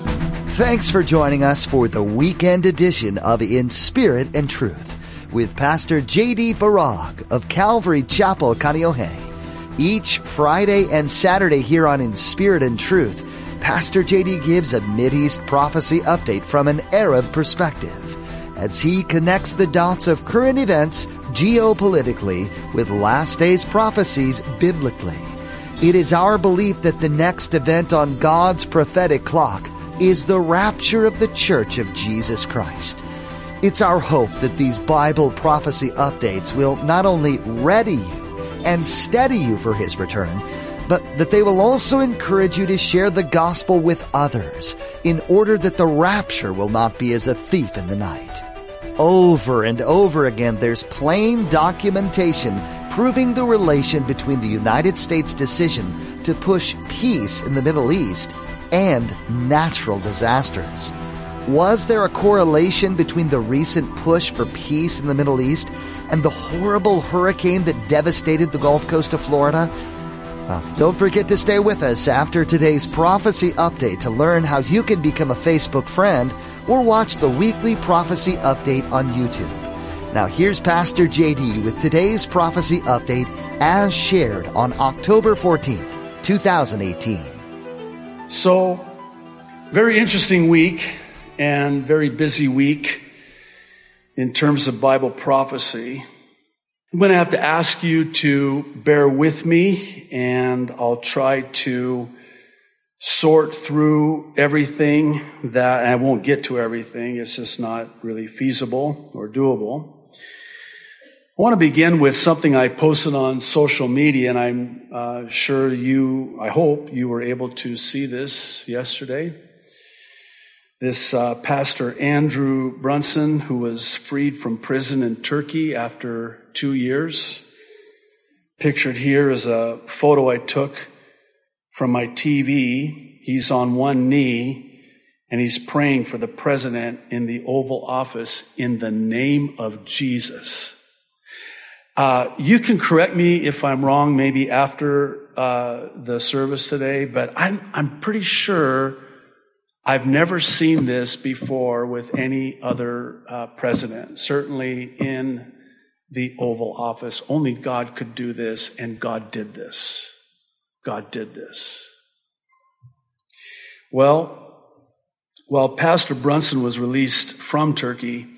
Thanks for joining us for the weekend edition of In Spirit and Truth with Pastor J.D. Farag of Calvary Chapel, Kaneohe. Each Friday and Saturday here on In Spirit and Truth, Pastor J.D. gives a Mideast prophecy update from an Arab perspective as he connects the dots of current events geopolitically with last days prophecies biblically. It is our belief that the next event on God's prophetic clock is the rapture of the Church of Jesus Christ. It's our hope that these Bible prophecy updates will not only ready you and steady you for His return, but that they will also encourage you to share the gospel with others in order that the rapture will not be as a thief in the night. Over and over again, there's plain documentation proving the relation between the United States decision to push peace in the Middle East and natural disasters. Was there a correlation between the recent push for peace in the Middle East and the horrible hurricane that devastated the Gulf Coast of Florida? Well, don't forget to stay with us after today's prophecy update to learn how you can become a Facebook friend or watch the weekly prophecy update on YouTube. Now here's Pastor JD with today's prophecy update as shared on October 14th, 2018. So, very interesting week and very busy week in terms of Bible prophecy. I'm going to have to ask you to bear with me and I'll try to sort through everything that I won't get to everything. It's just not really feasible or doable. I want to begin with something I posted on social media, and I'm uh, sure you, I hope you were able to see this yesterday. This uh, Pastor Andrew Brunson, who was freed from prison in Turkey after two years. Pictured here is a photo I took from my TV. He's on one knee and he's praying for the president in the Oval Office in the name of Jesus. Uh, you can correct me if I'm wrong, maybe after uh, the service today, but I'm I'm pretty sure I've never seen this before with any other uh, president. Certainly in the Oval Office, only God could do this, and God did this. God did this. Well, while Pastor Brunson was released from Turkey,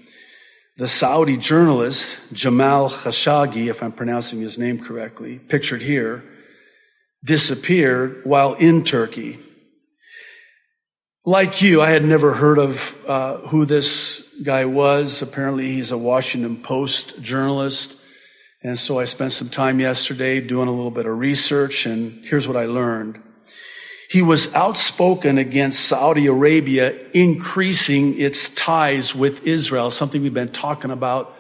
the Saudi journalist Jamal Khashoggi, if I'm pronouncing his name correctly, pictured here, disappeared while in Turkey. Like you, I had never heard of uh, who this guy was. Apparently, he's a Washington Post journalist. And so I spent some time yesterday doing a little bit of research, and here's what I learned. He was outspoken against Saudi Arabia increasing its ties with Israel, something we've been talking about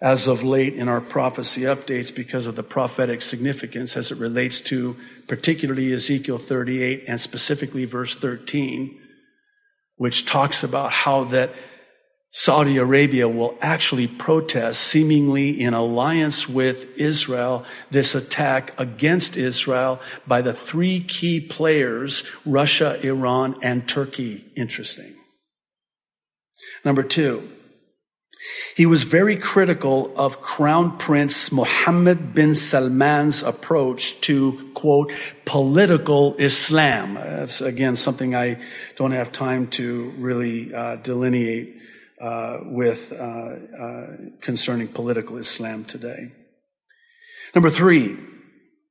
as of late in our prophecy updates because of the prophetic significance as it relates to particularly Ezekiel 38 and specifically verse 13, which talks about how that Saudi Arabia will actually protest, seemingly in alliance with Israel, this attack against Israel by the three key players, Russia, Iran, and Turkey. Interesting. Number two, he was very critical of Crown Prince Mohammed bin Salman's approach to, quote, political Islam. That's again something I don't have time to really uh, delineate uh, with uh, uh, concerning political Islam today. Number three,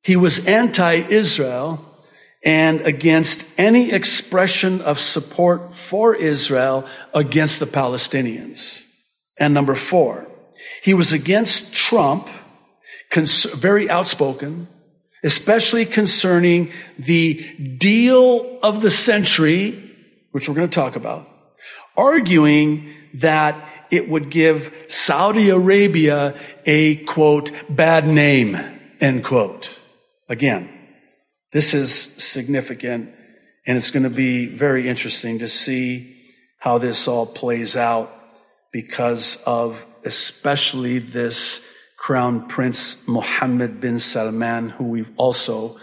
he was anti-Israel and against any expression of support for Israel against the Palestinians. And number four, he was against Trump, cons- very outspoken, especially concerning the deal of the century, which we're going to talk about, arguing that it would give Saudi Arabia a quote, bad name, end quote. Again, this is significant and it's going to be very interesting to see how this all plays out because of especially this crown prince Mohammed bin Salman, who we've also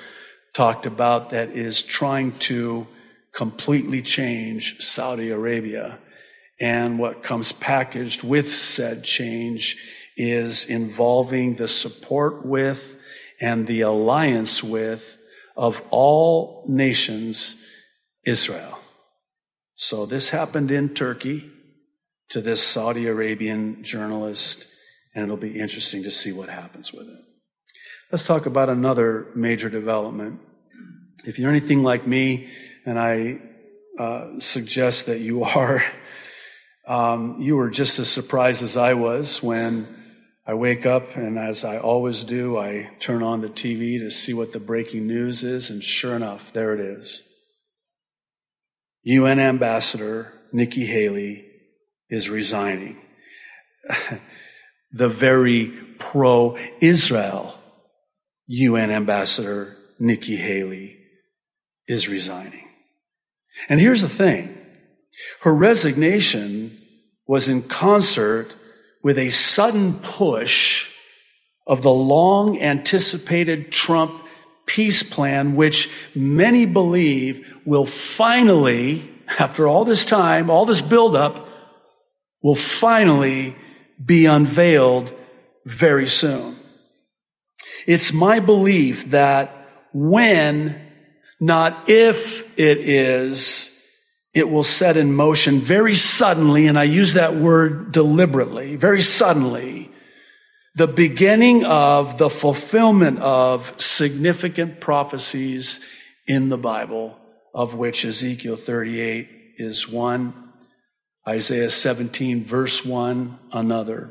talked about that is trying to completely change Saudi Arabia. And what comes packaged with said change is involving the support with and the alliance with of all nations Israel. So this happened in Turkey to this Saudi Arabian journalist, and it'll be interesting to see what happens with it. Let's talk about another major development. If you're anything like me, and I uh, suggest that you are, um, you were just as surprised as I was when I wake up, and as I always do, I turn on the TV to see what the breaking news is, and sure enough, there it is. UN Ambassador Nikki Haley is resigning. the very pro Israel UN Ambassador Nikki Haley is resigning. And here's the thing her resignation was in concert with a sudden push of the long anticipated Trump peace plan, which many believe will finally, after all this time, all this buildup, will finally be unveiled very soon. It's my belief that when, not if it is, it will set in motion very suddenly, and I use that word deliberately, very suddenly, the beginning of the fulfillment of significant prophecies in the Bible, of which Ezekiel 38 is one, Isaiah 17 verse 1 another.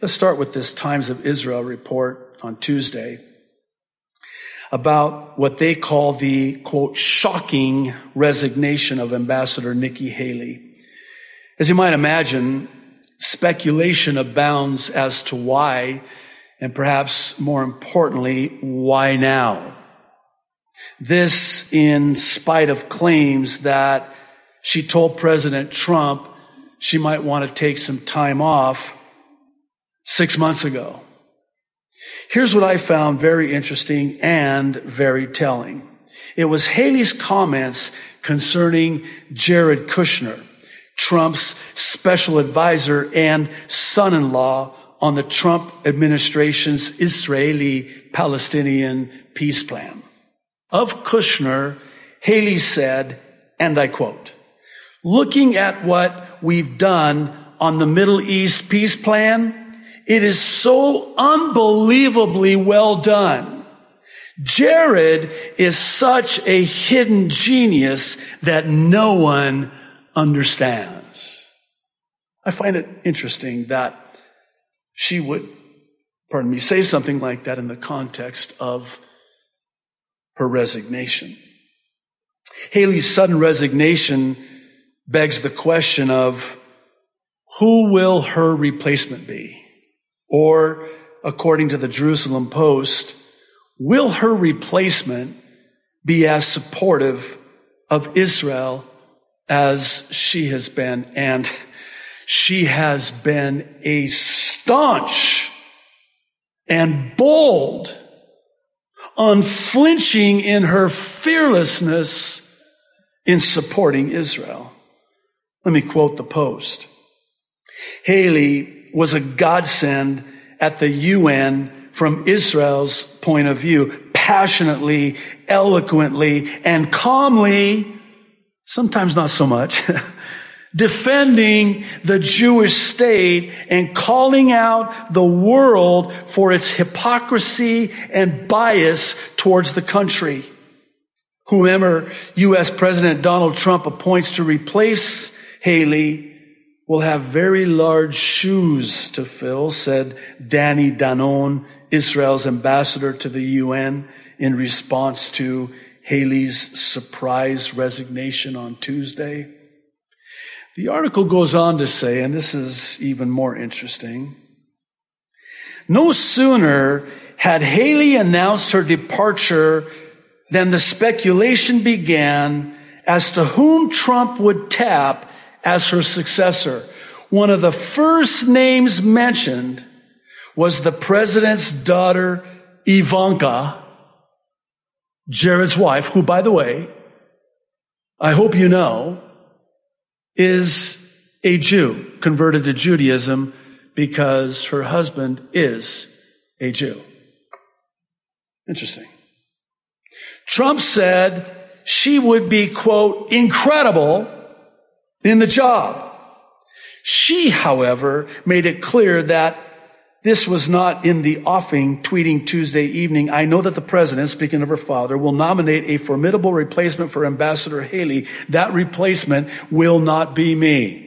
Let's start with this Times of Israel report on Tuesday about what they call the quote shocking resignation of Ambassador Nikki Haley. As you might imagine, speculation abounds as to why, and perhaps more importantly, why now? This in spite of claims that she told President Trump she might want to take some time off six months ago. Here's what I found very interesting and very telling. It was Haley's comments concerning Jared Kushner, Trump's special advisor and son-in-law on the Trump administration's Israeli Palestinian peace plan. Of Kushner, Haley said, and I quote, looking at what we've done on the Middle East peace plan, it is so unbelievably well done. Jared is such a hidden genius that no one understands. I find it interesting that she would, pardon me, say something like that in the context of her resignation. Haley's sudden resignation begs the question of who will her replacement be? Or, according to the Jerusalem Post, will her replacement be as supportive of Israel as she has been? And she has been a staunch and bold, unflinching in her fearlessness in supporting Israel. Let me quote the Post. Haley was a godsend at the UN from Israel's point of view, passionately, eloquently, and calmly, sometimes not so much, defending the Jewish state and calling out the world for its hypocrisy and bias towards the country. Whomever U.S. President Donald Trump appoints to replace Haley will have very large shoes to fill, said Danny Danon, Israel's ambassador to the UN, in response to Haley's surprise resignation on Tuesday. The article goes on to say, and this is even more interesting, no sooner had Haley announced her departure than the speculation began as to whom Trump would tap as her successor. One of the first names mentioned was the president's daughter, Ivanka, Jared's wife, who, by the way, I hope you know, is a Jew converted to Judaism because her husband is a Jew. Interesting. Trump said she would be, quote, incredible in the job. She, however, made it clear that this was not in the offing, tweeting Tuesday evening. I know that the president, speaking of her father, will nominate a formidable replacement for Ambassador Haley. That replacement will not be me.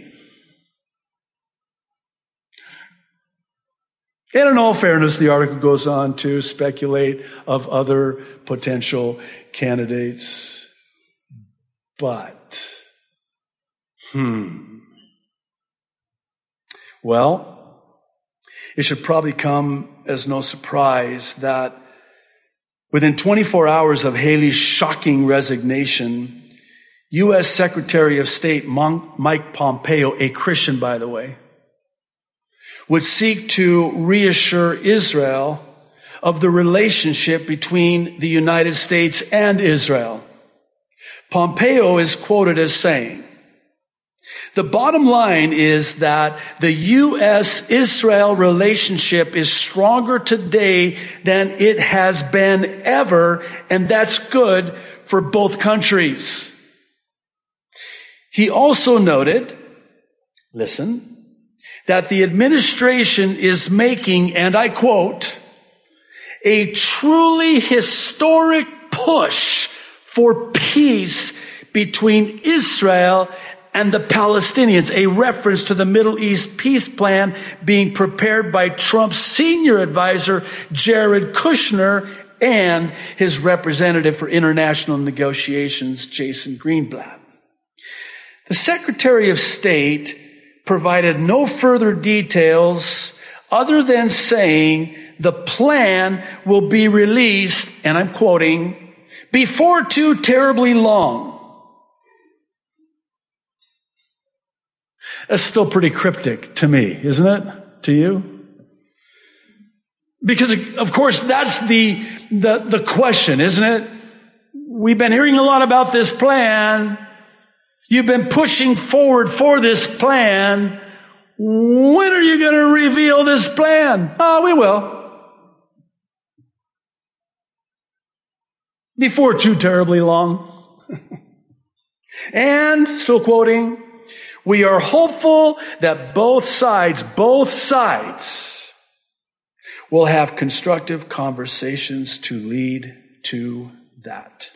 And in all fairness, the article goes on to speculate of other potential candidates. But, hmm. Well, it should probably come as no surprise that within 24 hours of Haley's shocking resignation, U.S. Secretary of State Mike Pompeo, a Christian by the way, would seek to reassure Israel of the relationship between the United States and Israel. Pompeo is quoted as saying, the bottom line is that the U.S. Israel relationship is stronger today than it has been ever, and that's good for both countries. He also noted, listen, that the administration is making, and I quote, a truly historic push for peace between Israel and the Palestinians, a reference to the Middle East peace plan being prepared by Trump's senior advisor, Jared Kushner, and his representative for international negotiations, Jason Greenblatt. The Secretary of State provided no further details other than saying the plan will be released, and I'm quoting, before too terribly long. That's still pretty cryptic to me, isn't it? To you? Because of course that's the, the, the question, isn't it? We've been hearing a lot about this plan. You've been pushing forward for this plan. When are you going to reveal this plan? Oh, we will. Before too terribly long. and, still quoting, we are hopeful that both sides, both sides will have constructive conversations to lead to that.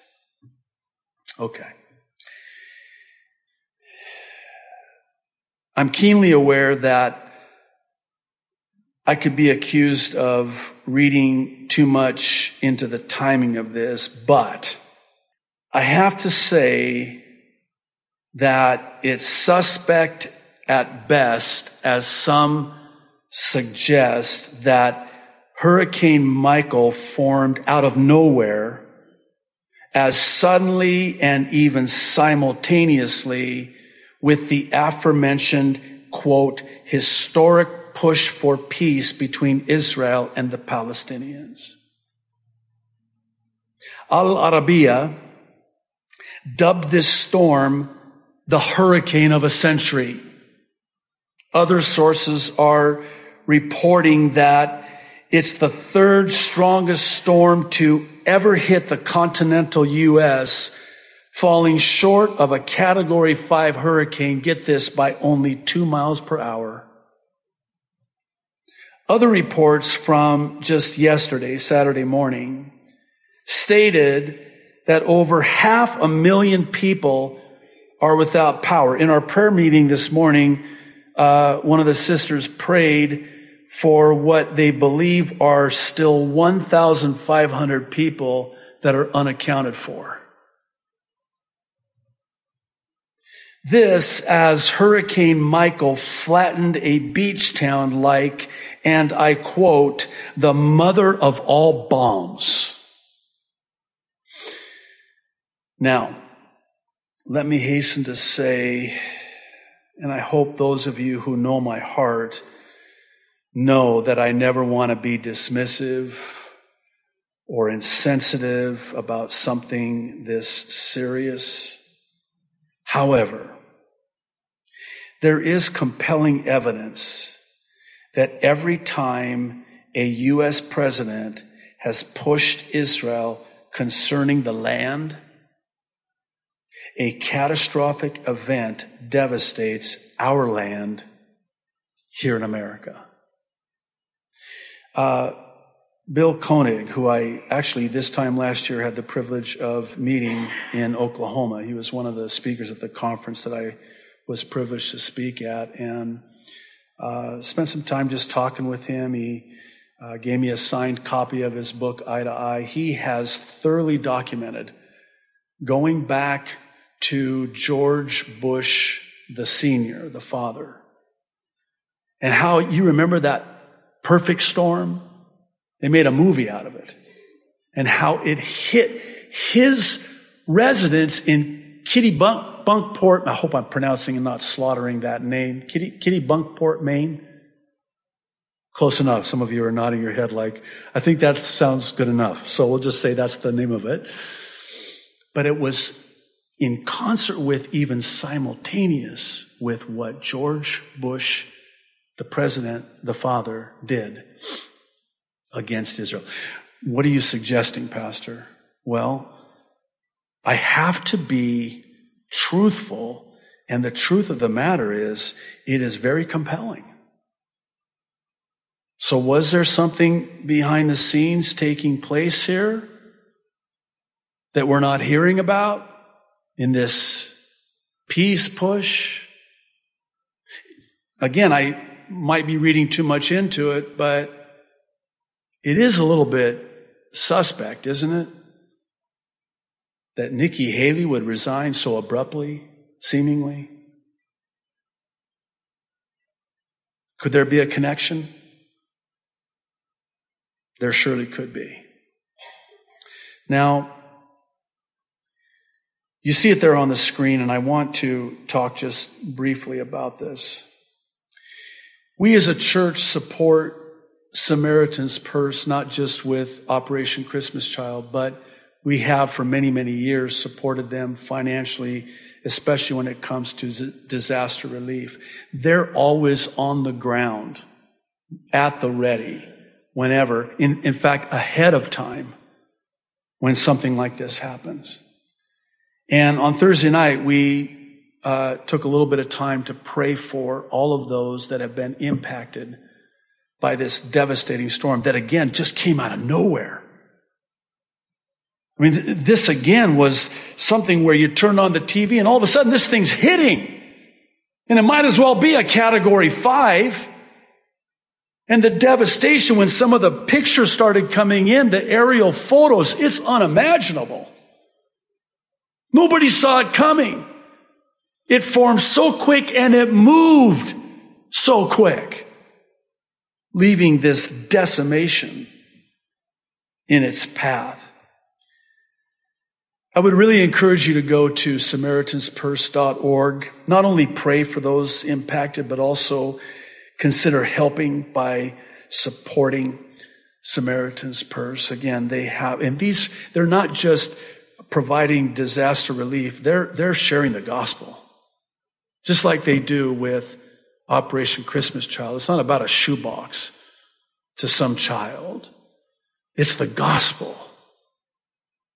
Okay. I'm keenly aware that I could be accused of reading too much into the timing of this, but I have to say that it's suspect at best, as some suggest, that Hurricane Michael formed out of nowhere as suddenly and even simultaneously with the aforementioned, quote, historic push for peace between Israel and the Palestinians. Al Arabiya dubbed this storm the hurricane of a century. Other sources are reporting that it's the third strongest storm to ever hit the continental U.S., falling short of a category five hurricane, get this, by only two miles per hour. Other reports from just yesterday, Saturday morning, stated that over half a million people are without power. In our prayer meeting this morning, uh, one of the sisters prayed for what they believe are still 1,500 people that are unaccounted for. This as Hurricane Michael flattened a beach town like, and I quote, the mother of all bombs. Now, let me hasten to say, and I hope those of you who know my heart know that I never want to be dismissive or insensitive about something this serious. However, there is compelling evidence that every time a U.S. president has pushed Israel concerning the land, a catastrophic event devastates our land here in America. Uh, Bill Koenig, who I actually this time last year had the privilege of meeting in Oklahoma. He was one of the speakers at the conference that I was privileged to speak at, and uh, spent some time just talking with him. He uh, gave me a signed copy of his book, Eye to Eye. He has thoroughly documented going back to George Bush, the senior, the father, and how you remember that perfect storm? They made a movie out of it. And how it hit his residence in Kitty Bunk, Bunkport. I hope I'm pronouncing and not slaughtering that name. Kitty, Kitty Bunkport, Maine. Close enough. Some of you are nodding your head like, I think that sounds good enough. So we'll just say that's the name of it. But it was in concert with, even simultaneous with what George Bush, the president, the father, did against Israel. What are you suggesting, Pastor? Well, I have to be truthful, and the truth of the matter is, it is very compelling. So, was there something behind the scenes taking place here that we're not hearing about in this peace push? Again, I might be reading too much into it, but it is a little bit suspect, isn't it? That Nikki Haley would resign so abruptly, seemingly. Could there be a connection? There surely could be. Now, you see it there on the screen, and I want to talk just briefly about this. We as a church support Samaritan's Purse, not just with Operation Christmas Child, but we have for many, many years supported them financially, especially when it comes to disaster relief. They're always on the ground, at the ready, whenever, in, in fact, ahead of time when something like this happens. And on Thursday night, we uh, took a little bit of time to pray for all of those that have been impacted by this devastating storm that again just came out of nowhere. I mean, this again was something where you turn on the TV and all of a sudden this thing's hitting. And it might as well be a category five. And the devastation when some of the pictures started coming in, the aerial photos, it's unimaginable. Nobody saw it coming. It formed so quick and it moved so quick, leaving this decimation in its path. I would really encourage you to go to SamaritansPurse.org. Not only pray for those impacted, but also consider helping by supporting Samaritan's Purse. Again, they have, and these, they're not just providing disaster relief, they're, they're sharing the gospel. Just like they do with Operation Christmas Child. It's not about a shoebox to some child. It's the gospel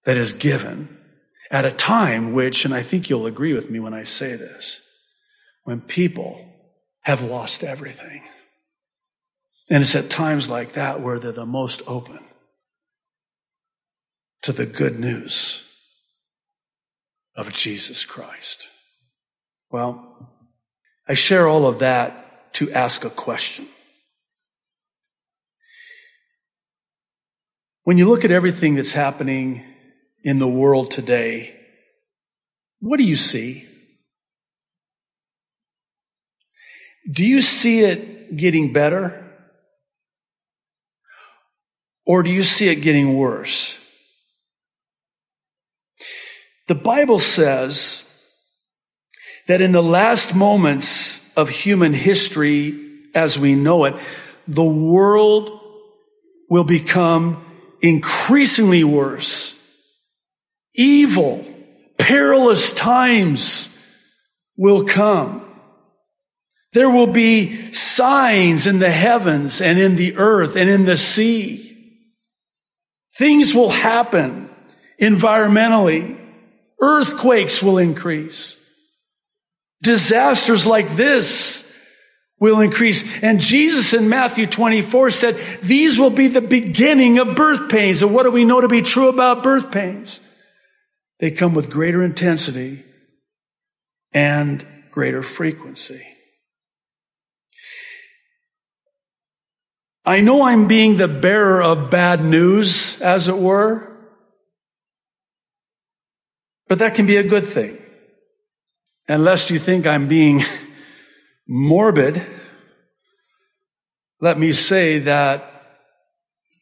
that is given at a time which, and I think you'll agree with me when I say this, when people have lost everything. And it's at times like that where they're the most open to the good news of Jesus Christ. Well, I share all of that to ask a question. When you look at everything that's happening in the world today, what do you see? Do you see it getting better? Or do you see it getting worse? The Bible says that in the last moments of human history as we know it, the world will become increasingly worse. Evil, perilous times will come. There will be signs in the heavens and in the earth and in the sea. Things will happen environmentally. Earthquakes will increase. Disasters like this will increase. And Jesus in Matthew 24 said, these will be the beginning of birth pains. And what do we know to be true about birth pains? They come with greater intensity and greater frequency. I know I'm being the bearer of bad news, as it were, but that can be a good thing. Unless you think I'm being morbid, let me say that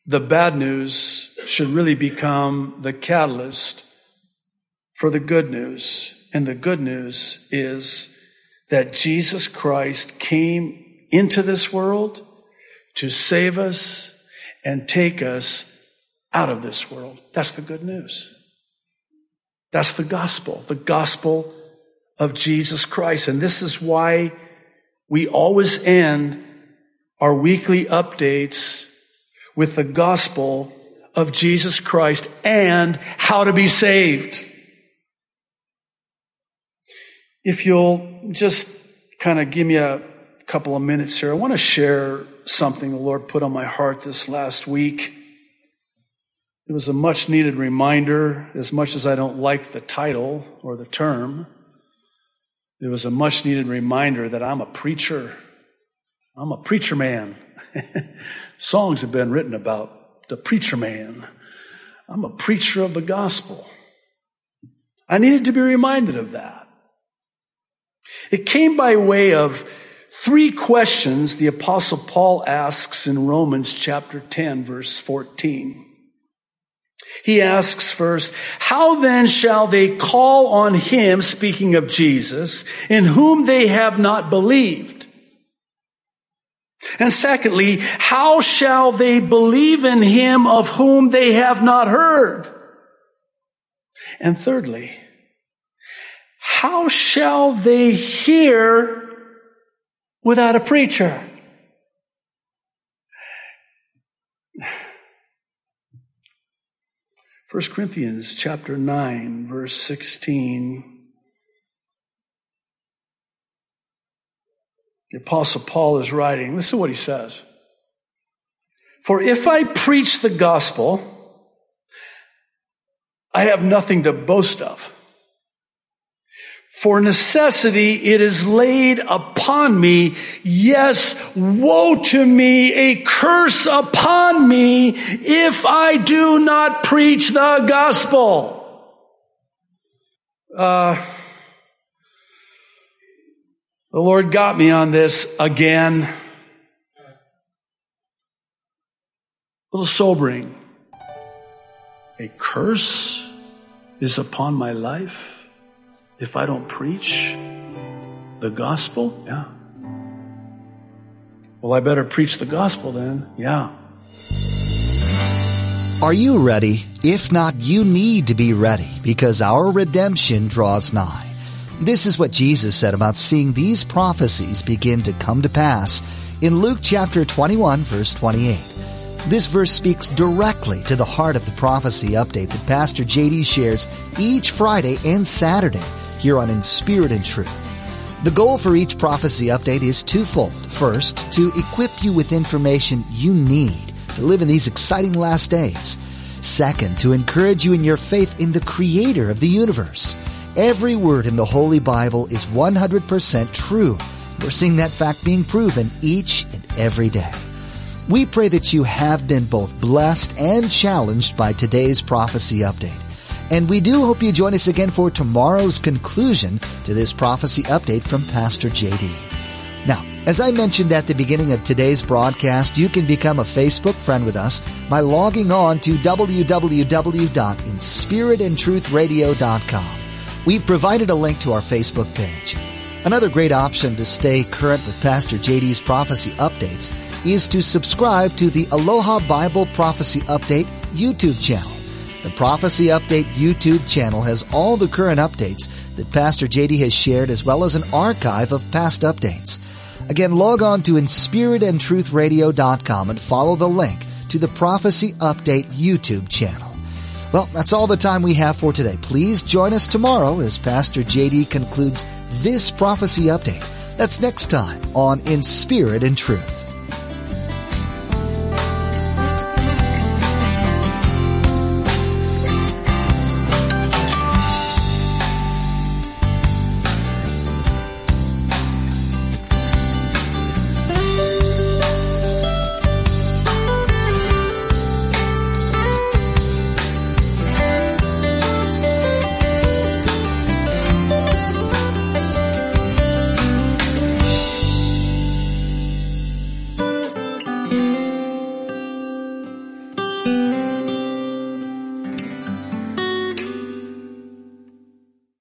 the bad news should really become the catalyst for the good news. And the good news is that Jesus Christ came into this world to save us and take us out of this world. That's the good news. That's the gospel, the gospel of Jesus Christ. And this is why we always end our weekly updates with the gospel of Jesus Christ and how to be saved. If you'll just kind of give me a couple of minutes here, I want to share something the Lord put on my heart this last week. It was a much needed reminder, as much as I don't like the title or the term. It was a much needed reminder that I'm a preacher. I'm a preacher man. Songs have been written about the preacher man. I'm a preacher of the gospel. I needed to be reminded of that. It came by way of three questions the apostle Paul asks in Romans chapter 10 verse 14. He asks first, how then shall they call on him, speaking of Jesus, in whom they have not believed? And secondly, how shall they believe in him of whom they have not heard? And thirdly, how shall they hear without a preacher? 1 Corinthians chapter 9 verse 16. The apostle Paul is writing. this is what he says. For if I preach the gospel, I have nothing to boast of. For necessity it is laid upon me. Yes, woe to me, a curse upon me if I do not preach the gospel. Uh, the Lord got me on this again. A little sobering. A curse is upon my life if I don't preach the gospel? Yeah. Well, I better preach the gospel then. Yeah. Are you ready? If not, you need to be ready because our redemption draws nigh. This is what Jesus said about seeing these prophecies begin to come to pass in Luke chapter 21 verse 28. This verse speaks directly to the heart of the prophecy update that Pastor JD shares each Friday and Saturday here on In Spirit and Truth. The goal for each prophecy update is twofold. First, to equip you with information you need to live in these exciting last days. Second, to encourage you in your faith in the creator of the universe. Every word in the Holy Bible is 100% true. We're seeing that fact being proven each and every day. We pray that you have been both blessed and challenged by today's prophecy update. And we do hope you join us again for tomorrow's conclusion to this prophecy update from Pastor JD. Now, as I mentioned at the beginning of today's broadcast, you can become a Facebook friend with us by logging on to www.inspiritandtruthradio.com. We've provided a link to our Facebook page. Another great option to stay current with Pastor JD's prophecy updates is to subscribe to the Aloha Bible Prophecy Update YouTube channel. The Prophecy Update YouTube channel has all the current updates that Pastor JD has shared as well as an archive of past updates. Again, log on to inspiritandtruthradio.com and follow the link to the Prophecy Update YouTube channel. Well, that's all the time we have for today. Please join us tomorrow as Pastor JD concludes this prophecy update. That's next time on In Spirit and Truth.